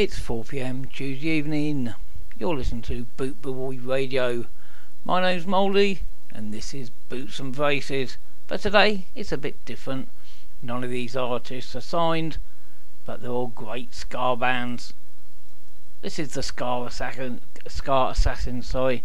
It's 4pm Tuesday evening. You're listening to Boot Boy Radio. My name's Mouldy, and this is Boots and Faces. But today, it's a bit different. None of these artists are signed, but they're all great ska bands. This is the Ska Assassin, Ska Assassin, sorry.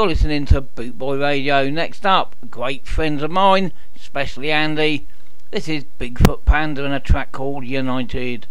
You're listening to Bootboy Radio. Next up, great friends of mine, especially Andy. This is Bigfoot Panda and a track called United.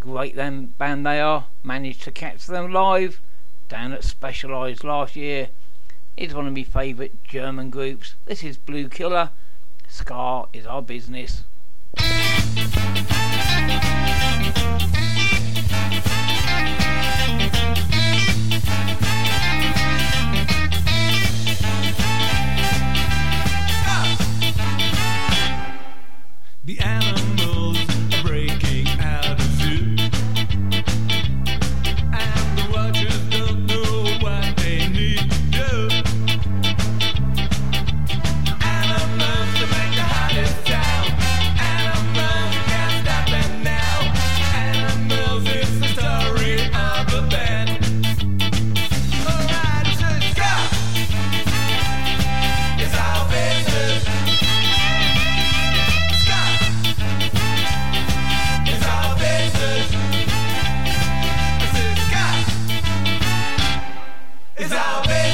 Great them band they are. Managed to catch them live down at Specialized last year. It's one of my favourite German groups. This is Blue Killer. Ska is our business. It's our baby.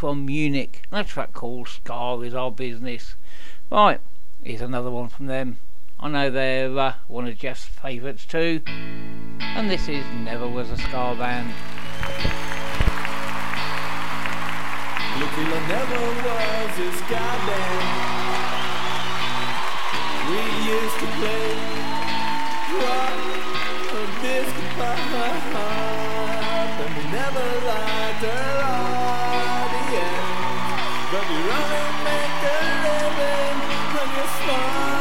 from Munich. that's that track called Ska is Our Business. Right, here's another one from them. I know they're uh, one of Jeff's favourites too. And this is Never Was a Ska Band. Looking like never was a Ska band. We used to play rock, disco pop, and we never liked her. the storm.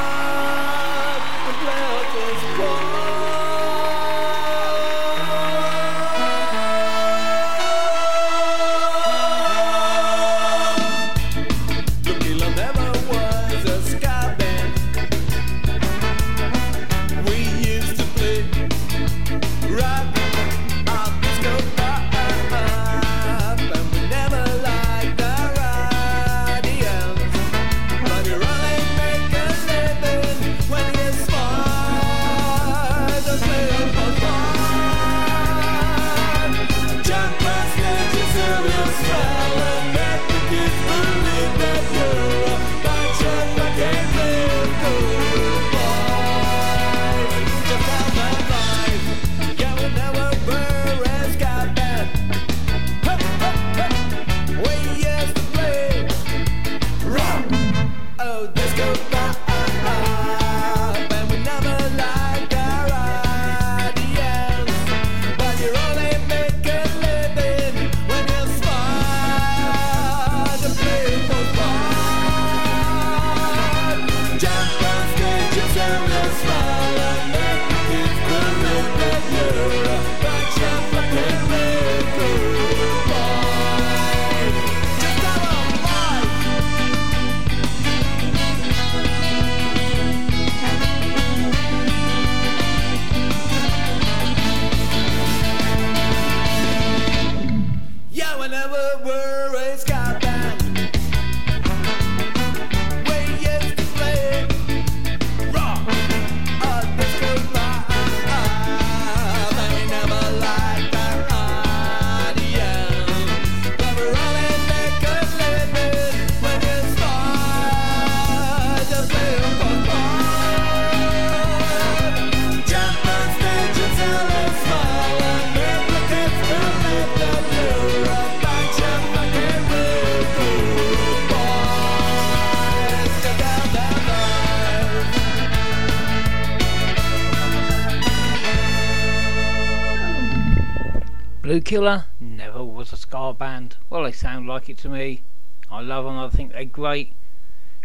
they sound like it to me. I love them, I think they're great.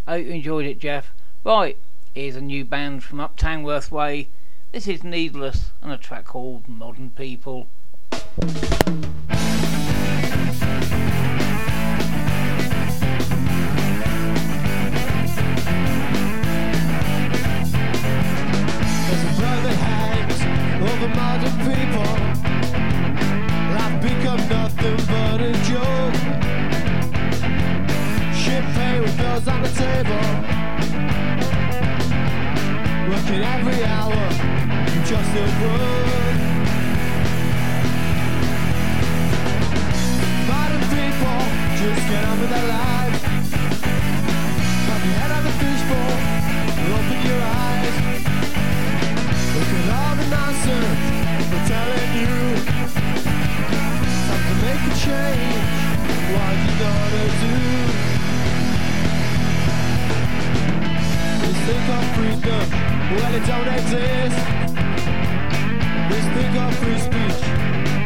I hope you enjoyed it, Jeff. Right, here's a new band from Uptown Worth Way. This is Needless and a track called Modern People.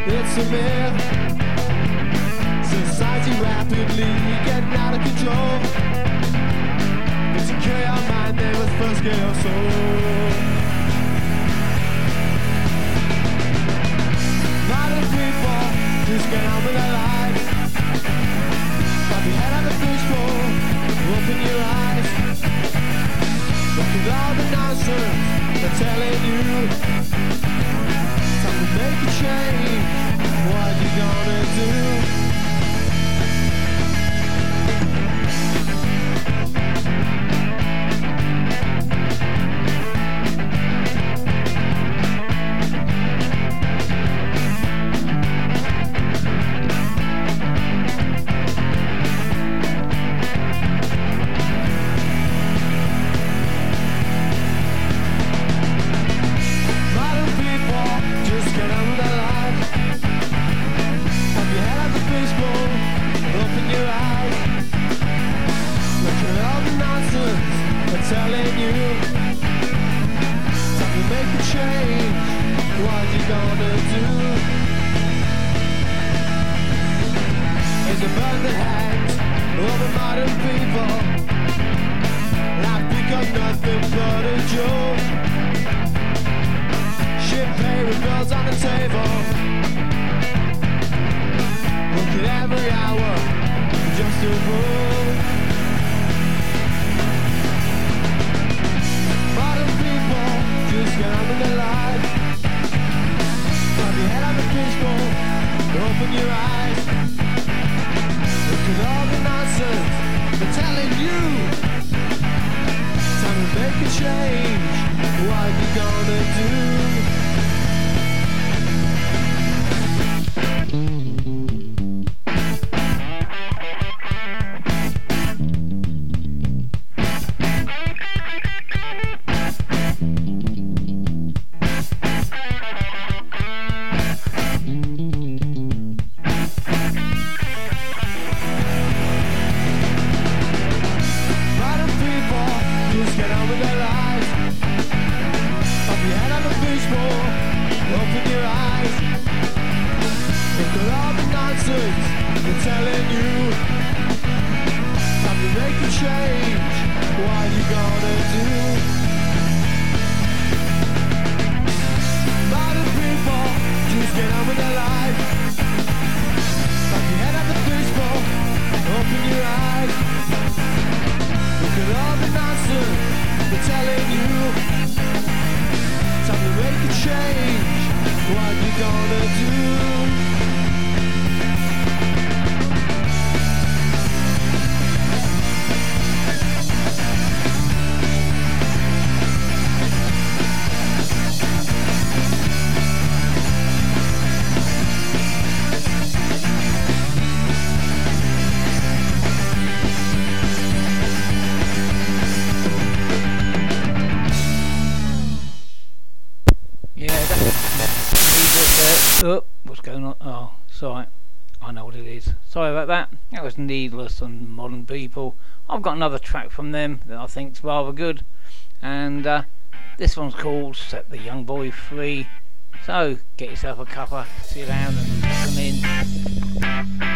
It's a myth. Society rapidly getting out of control. It's a chaos mind that was first girl soul. Modern people is gone with their lives. Pop your head out of the fishbowl, open your eyes. Look at all the nonsense they're telling you shame. What you gonna do? For telling you Time to make a change What you gonna do? Needless and Modern People. I've got another track from them that I think's rather good, and uh, this one's called Set the Young Boy Free. So get yourself a cuppa, sit down, and come in.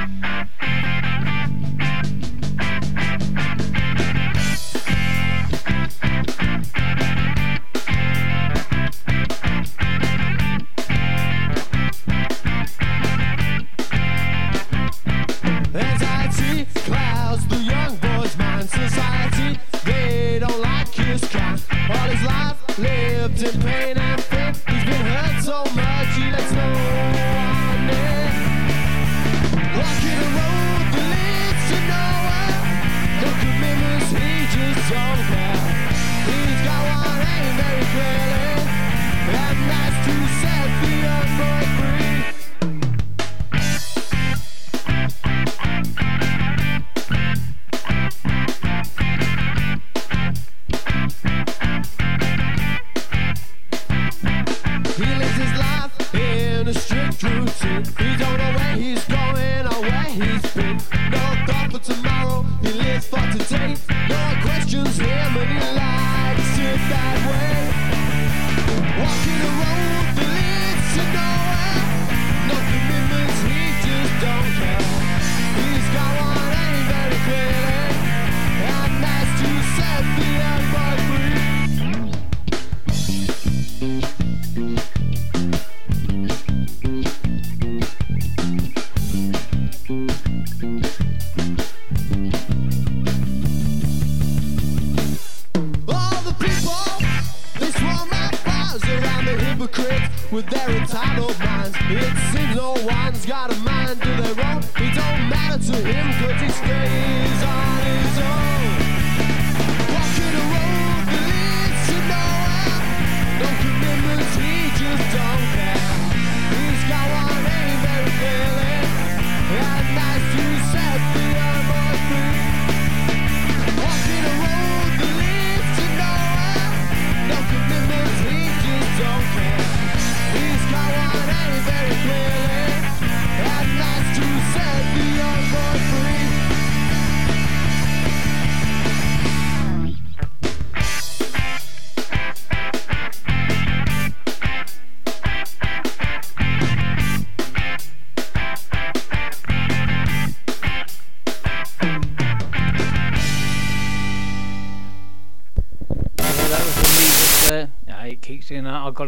day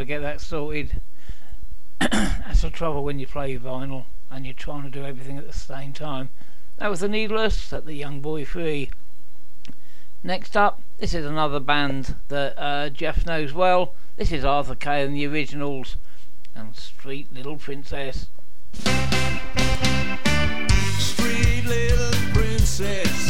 to get that sorted. That's the trouble when you play vinyl and you're trying to do everything at the same time. That was the Needless at the Young Boy Free. Next up, this is another band that uh, Jeff knows well. This is Arthur Kay and the Originals and Street Little Princess. Street Little Princess.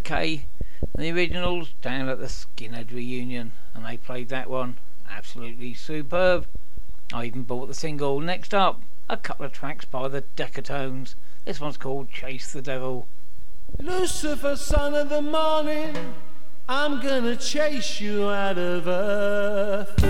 Kay and the originals down at the Skinhead reunion, and they played that one absolutely superb. I even bought the single. Next up, a couple of tracks by the Decatones. This one's called Chase the Devil. Lucifer, son of the morning, I'm gonna chase you out of earth.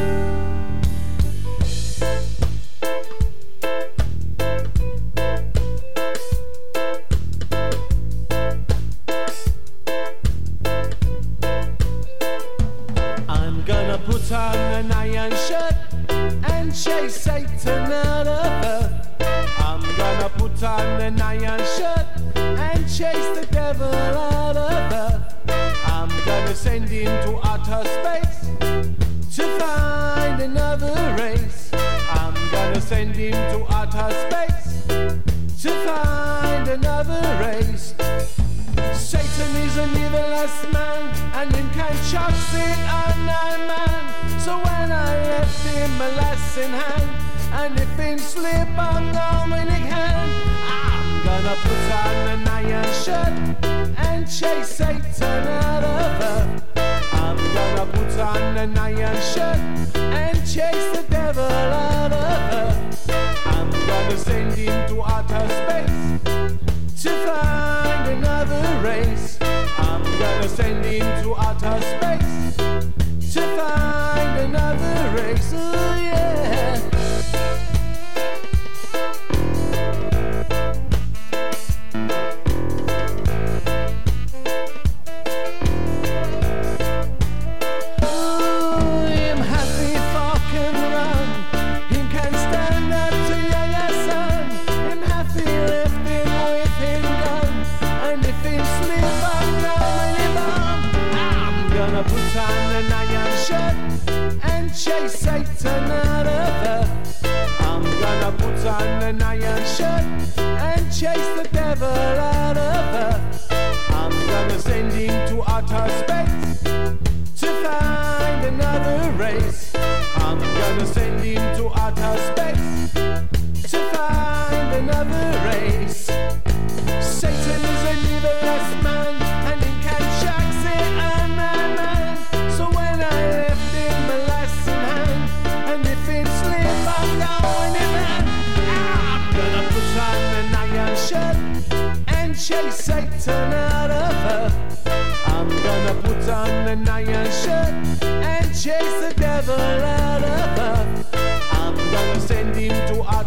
To find another race. I'm gonna send him to outer space to find another race. Satan is an evilest man, and him can chuck it on a man. So when I left him a lesson hand, and if him slip on Dominic hand, I'm gonna put on an iron shirt and chase Satan out of earth. I'm gonna put on an iron shirt and chase the devil out of earth. I'm gonna send him to outer space to find another race. I'm gonna send him to outer space to find another race.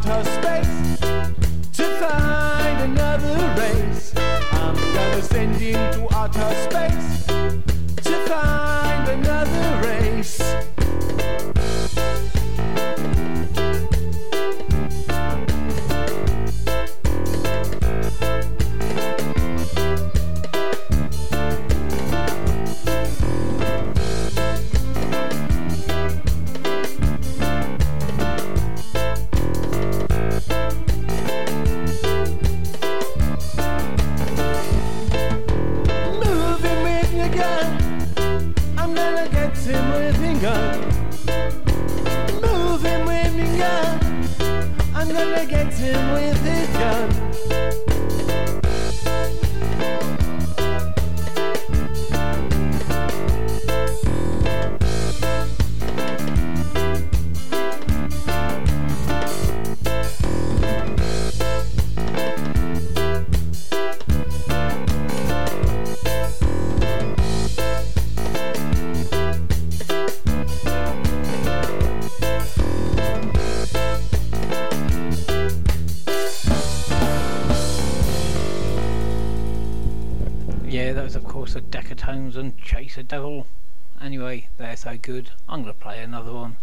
outer space. said Devil, anyway, they're so good, I'm going to play another one.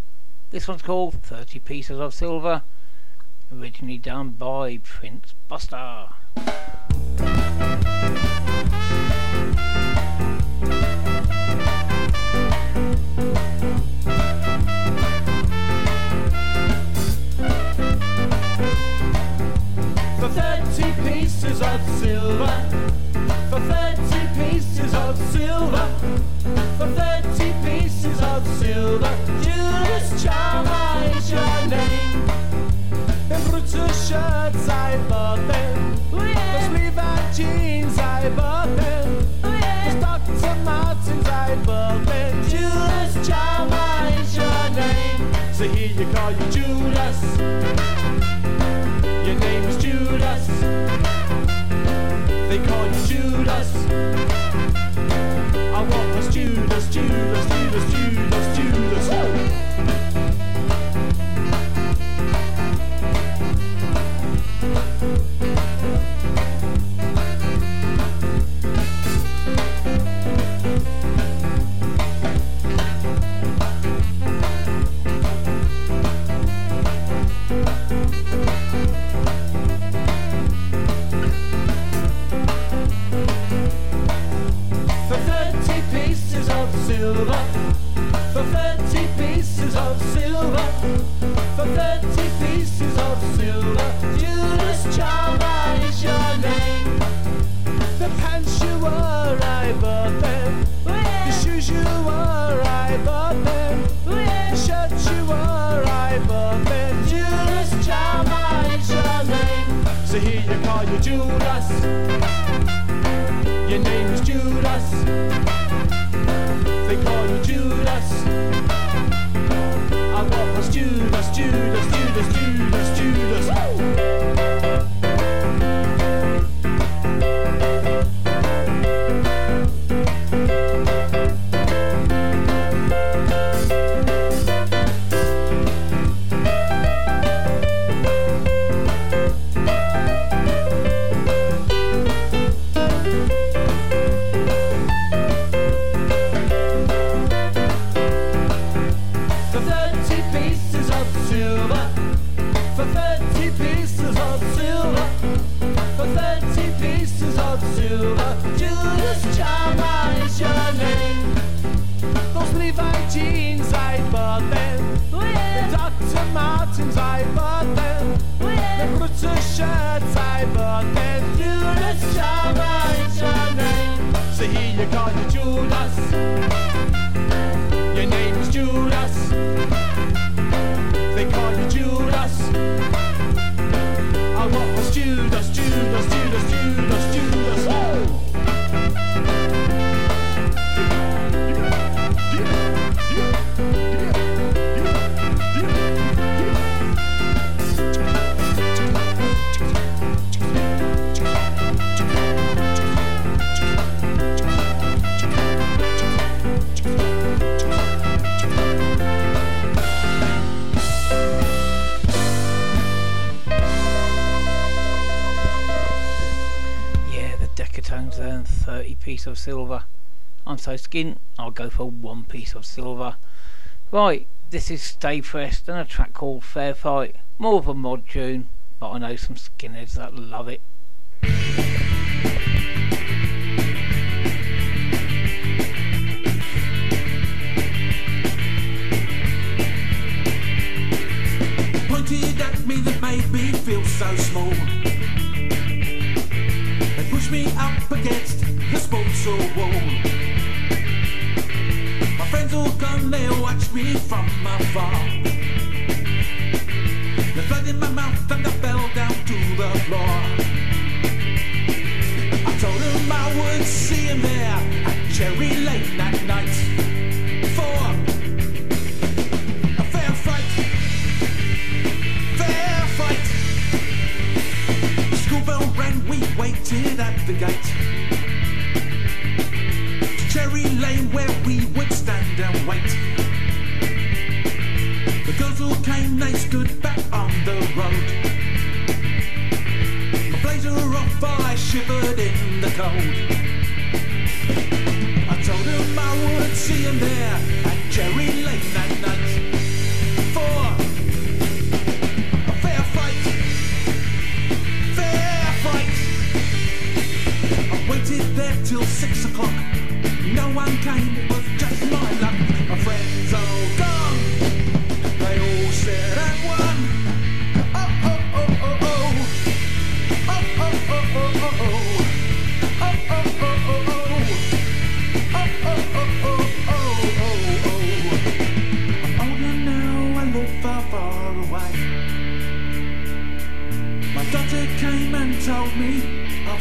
This one's called 30 Pieces of Silver, originally done by Prince Buster. you call you Skint, I'll go for one piece of silver. Right, this is Stay Pressed and a track called Fair Fight. More of a mod tune, but I know some skinheads that love it. pointed at me that made me feel so small. They pushed me up against the sponsor wall. They watch me from afar. The blood in my mouth and I fell down to the floor. I told him I would see him there at Cherry Lane that night. For a fair fight fair fight. School bell rang, we waited at the gate. Cherry Lane where we would and wait. The girls all came, they stood back on the road. My blazer off, I shivered in the cold. I told him I would see him there at Cherry Lane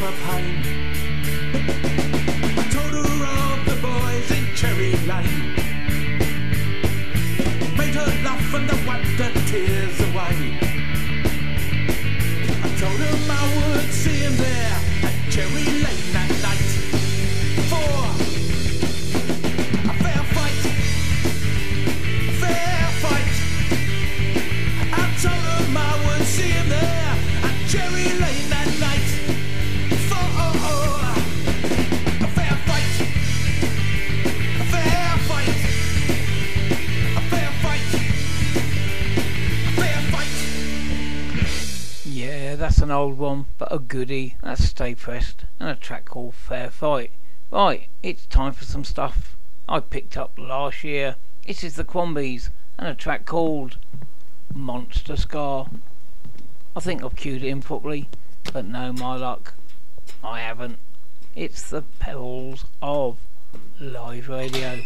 of an old one, but a goodie. That's Stay Pressed and a track called Fair Fight. Right, it's time for some stuff I picked up last year. This is the Crombies and a track called Monster Ska. I think I've cued it in properly, but no, my luck, I haven't. It's the perils of live radio.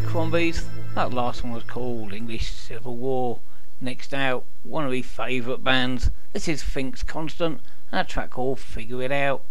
the Crombies. That last one was called English Civil War. Next out, one of my favourite bands. This is Fink's Constant, and a track called Figure It Out.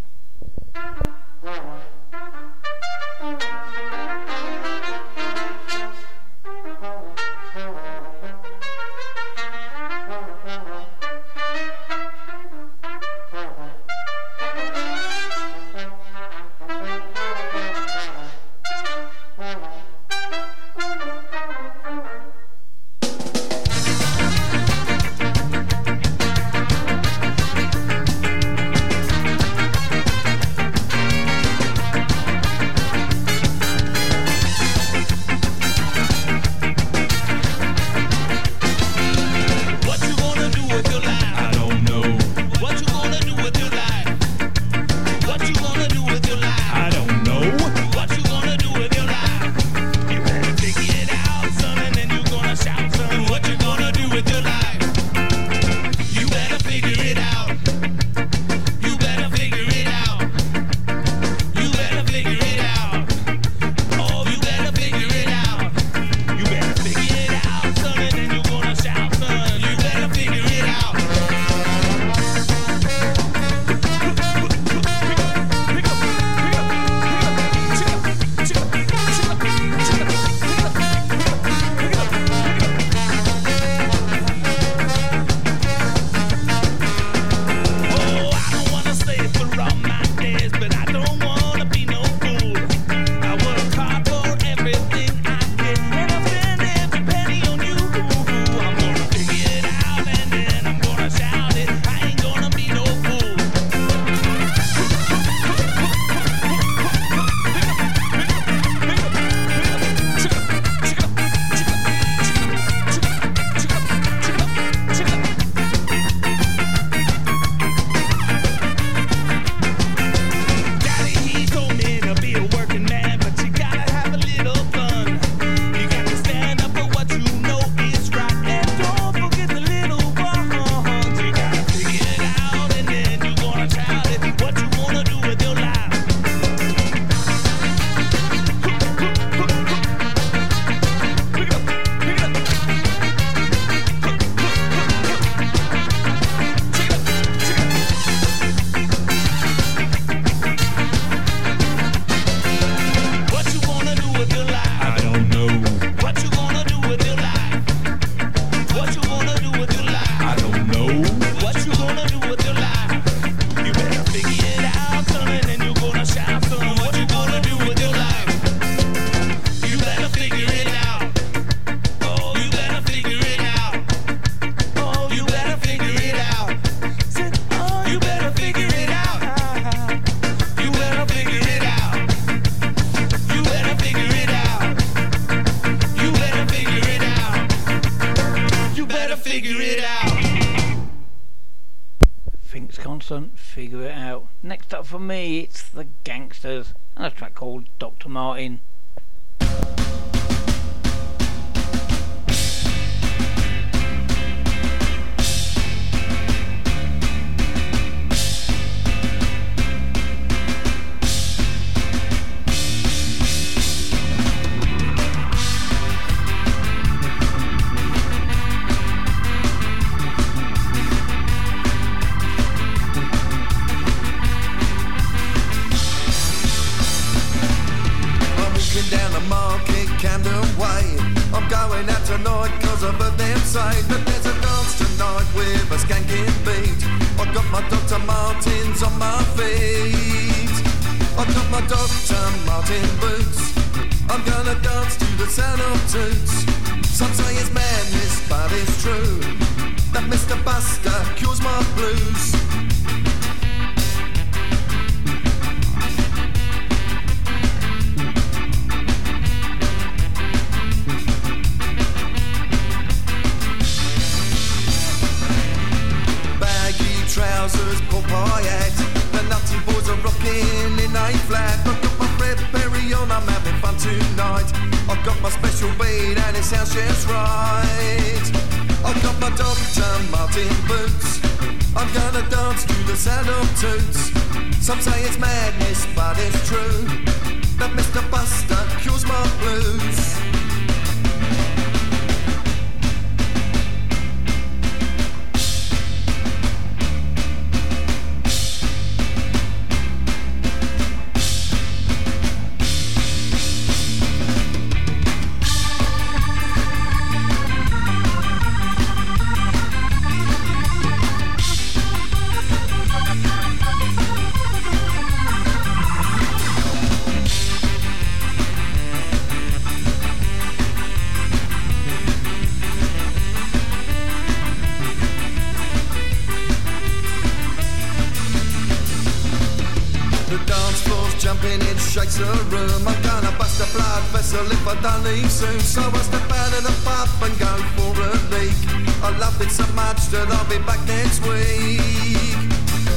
Jumping, it shakes the room. I'm gonna bust a blood vessel if I don't leave soon. So I step out of the pub and go for a leak. I loved it so much that I'll be back next week.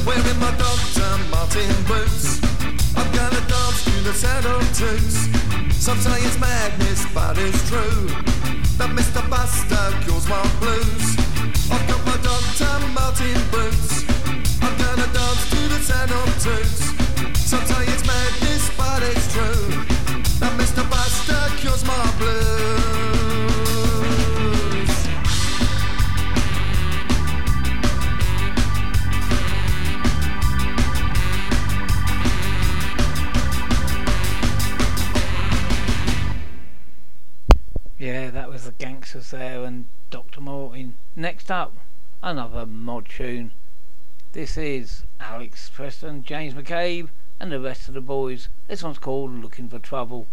Wearing my Dr. Martens boots. I'm gonna dance to the of toots. Some say it's madness, but it's true. That Mr. Buster cures my blues. I've got my Dr. Martens boots. I'm gonna dance to the of toots. It's madness, but it's true. That Mr. Buster cures my blues. Yeah, that was the Gangsters there and Dr. Martens. Next up, another mod tune. This is Alex Preston, James McCabe, and the rest of the boys. This one's called Looking for Trouble.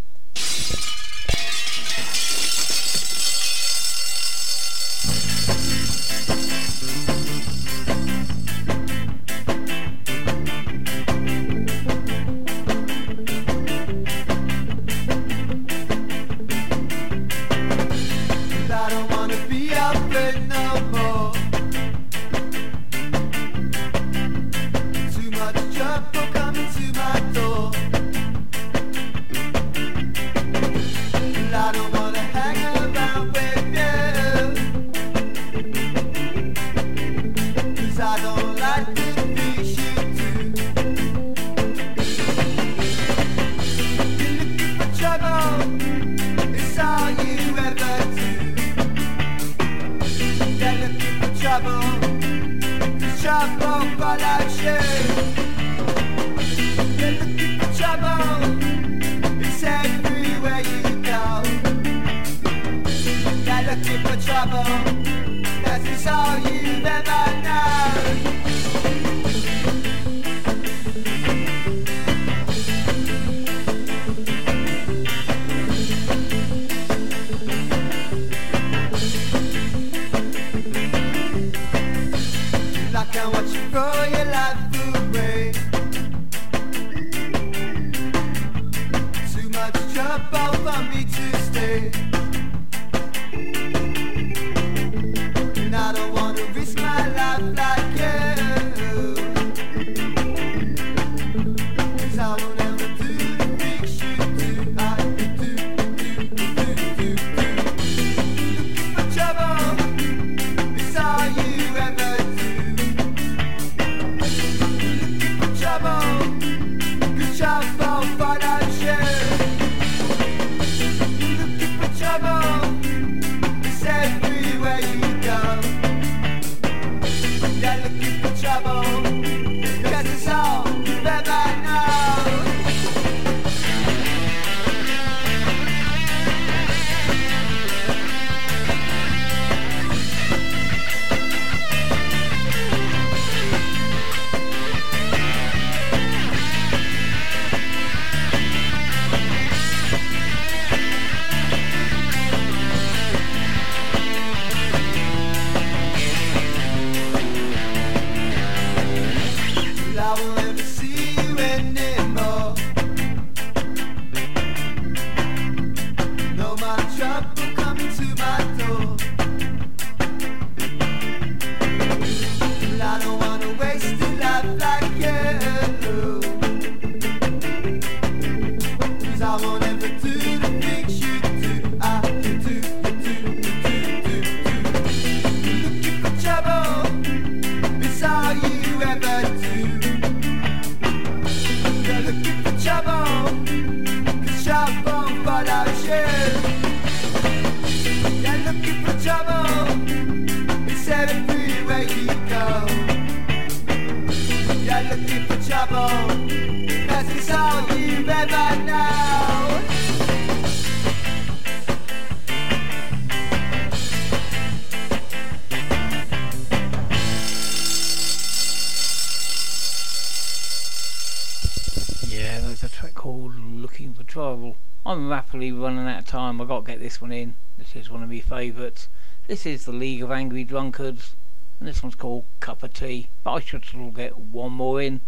get this one in. This is one of my favourites. This is the League of Angry Drunkards, and this one's called Cup of Tea. But I should still get one more in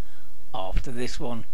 after this one.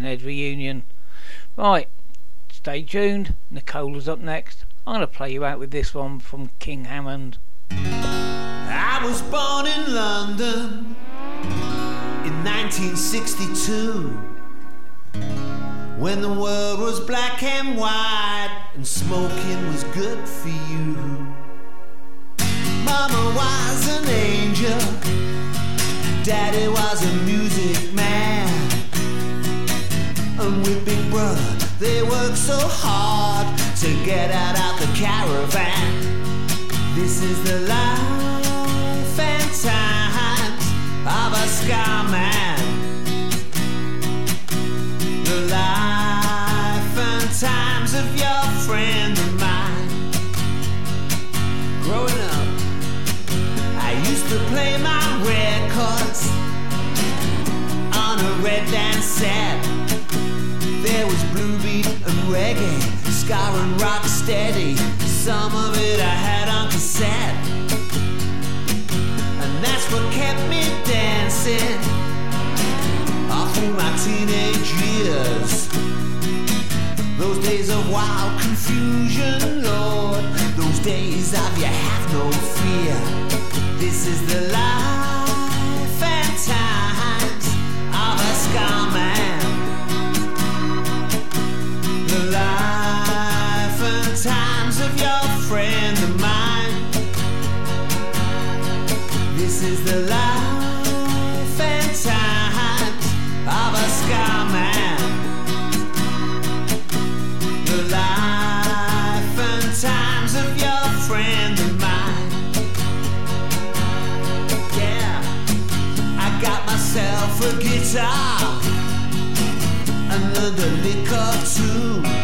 Skinhead reunion. Right, stay tuned. Nicola's up next. I'm going to play you out with this one from King Hammond. I was born in London in 1962 when the world was black and white and smoking was good for you. Mama was an angel, Daddy was a music man, and with Big Brother they work so hard to get out of the caravan. This is the life and times of a ska man. And rock steady. Some of it I had on cassette. And that's what kept me dancing all through my teenage years. Those days of wild confusion, Lord. Those days of you have no fear. This is the life and times of a ska man. This is the life and times of a ska man. The life and times of your friend of mine. Yeah, I got myself a guitar and learned a lick or two.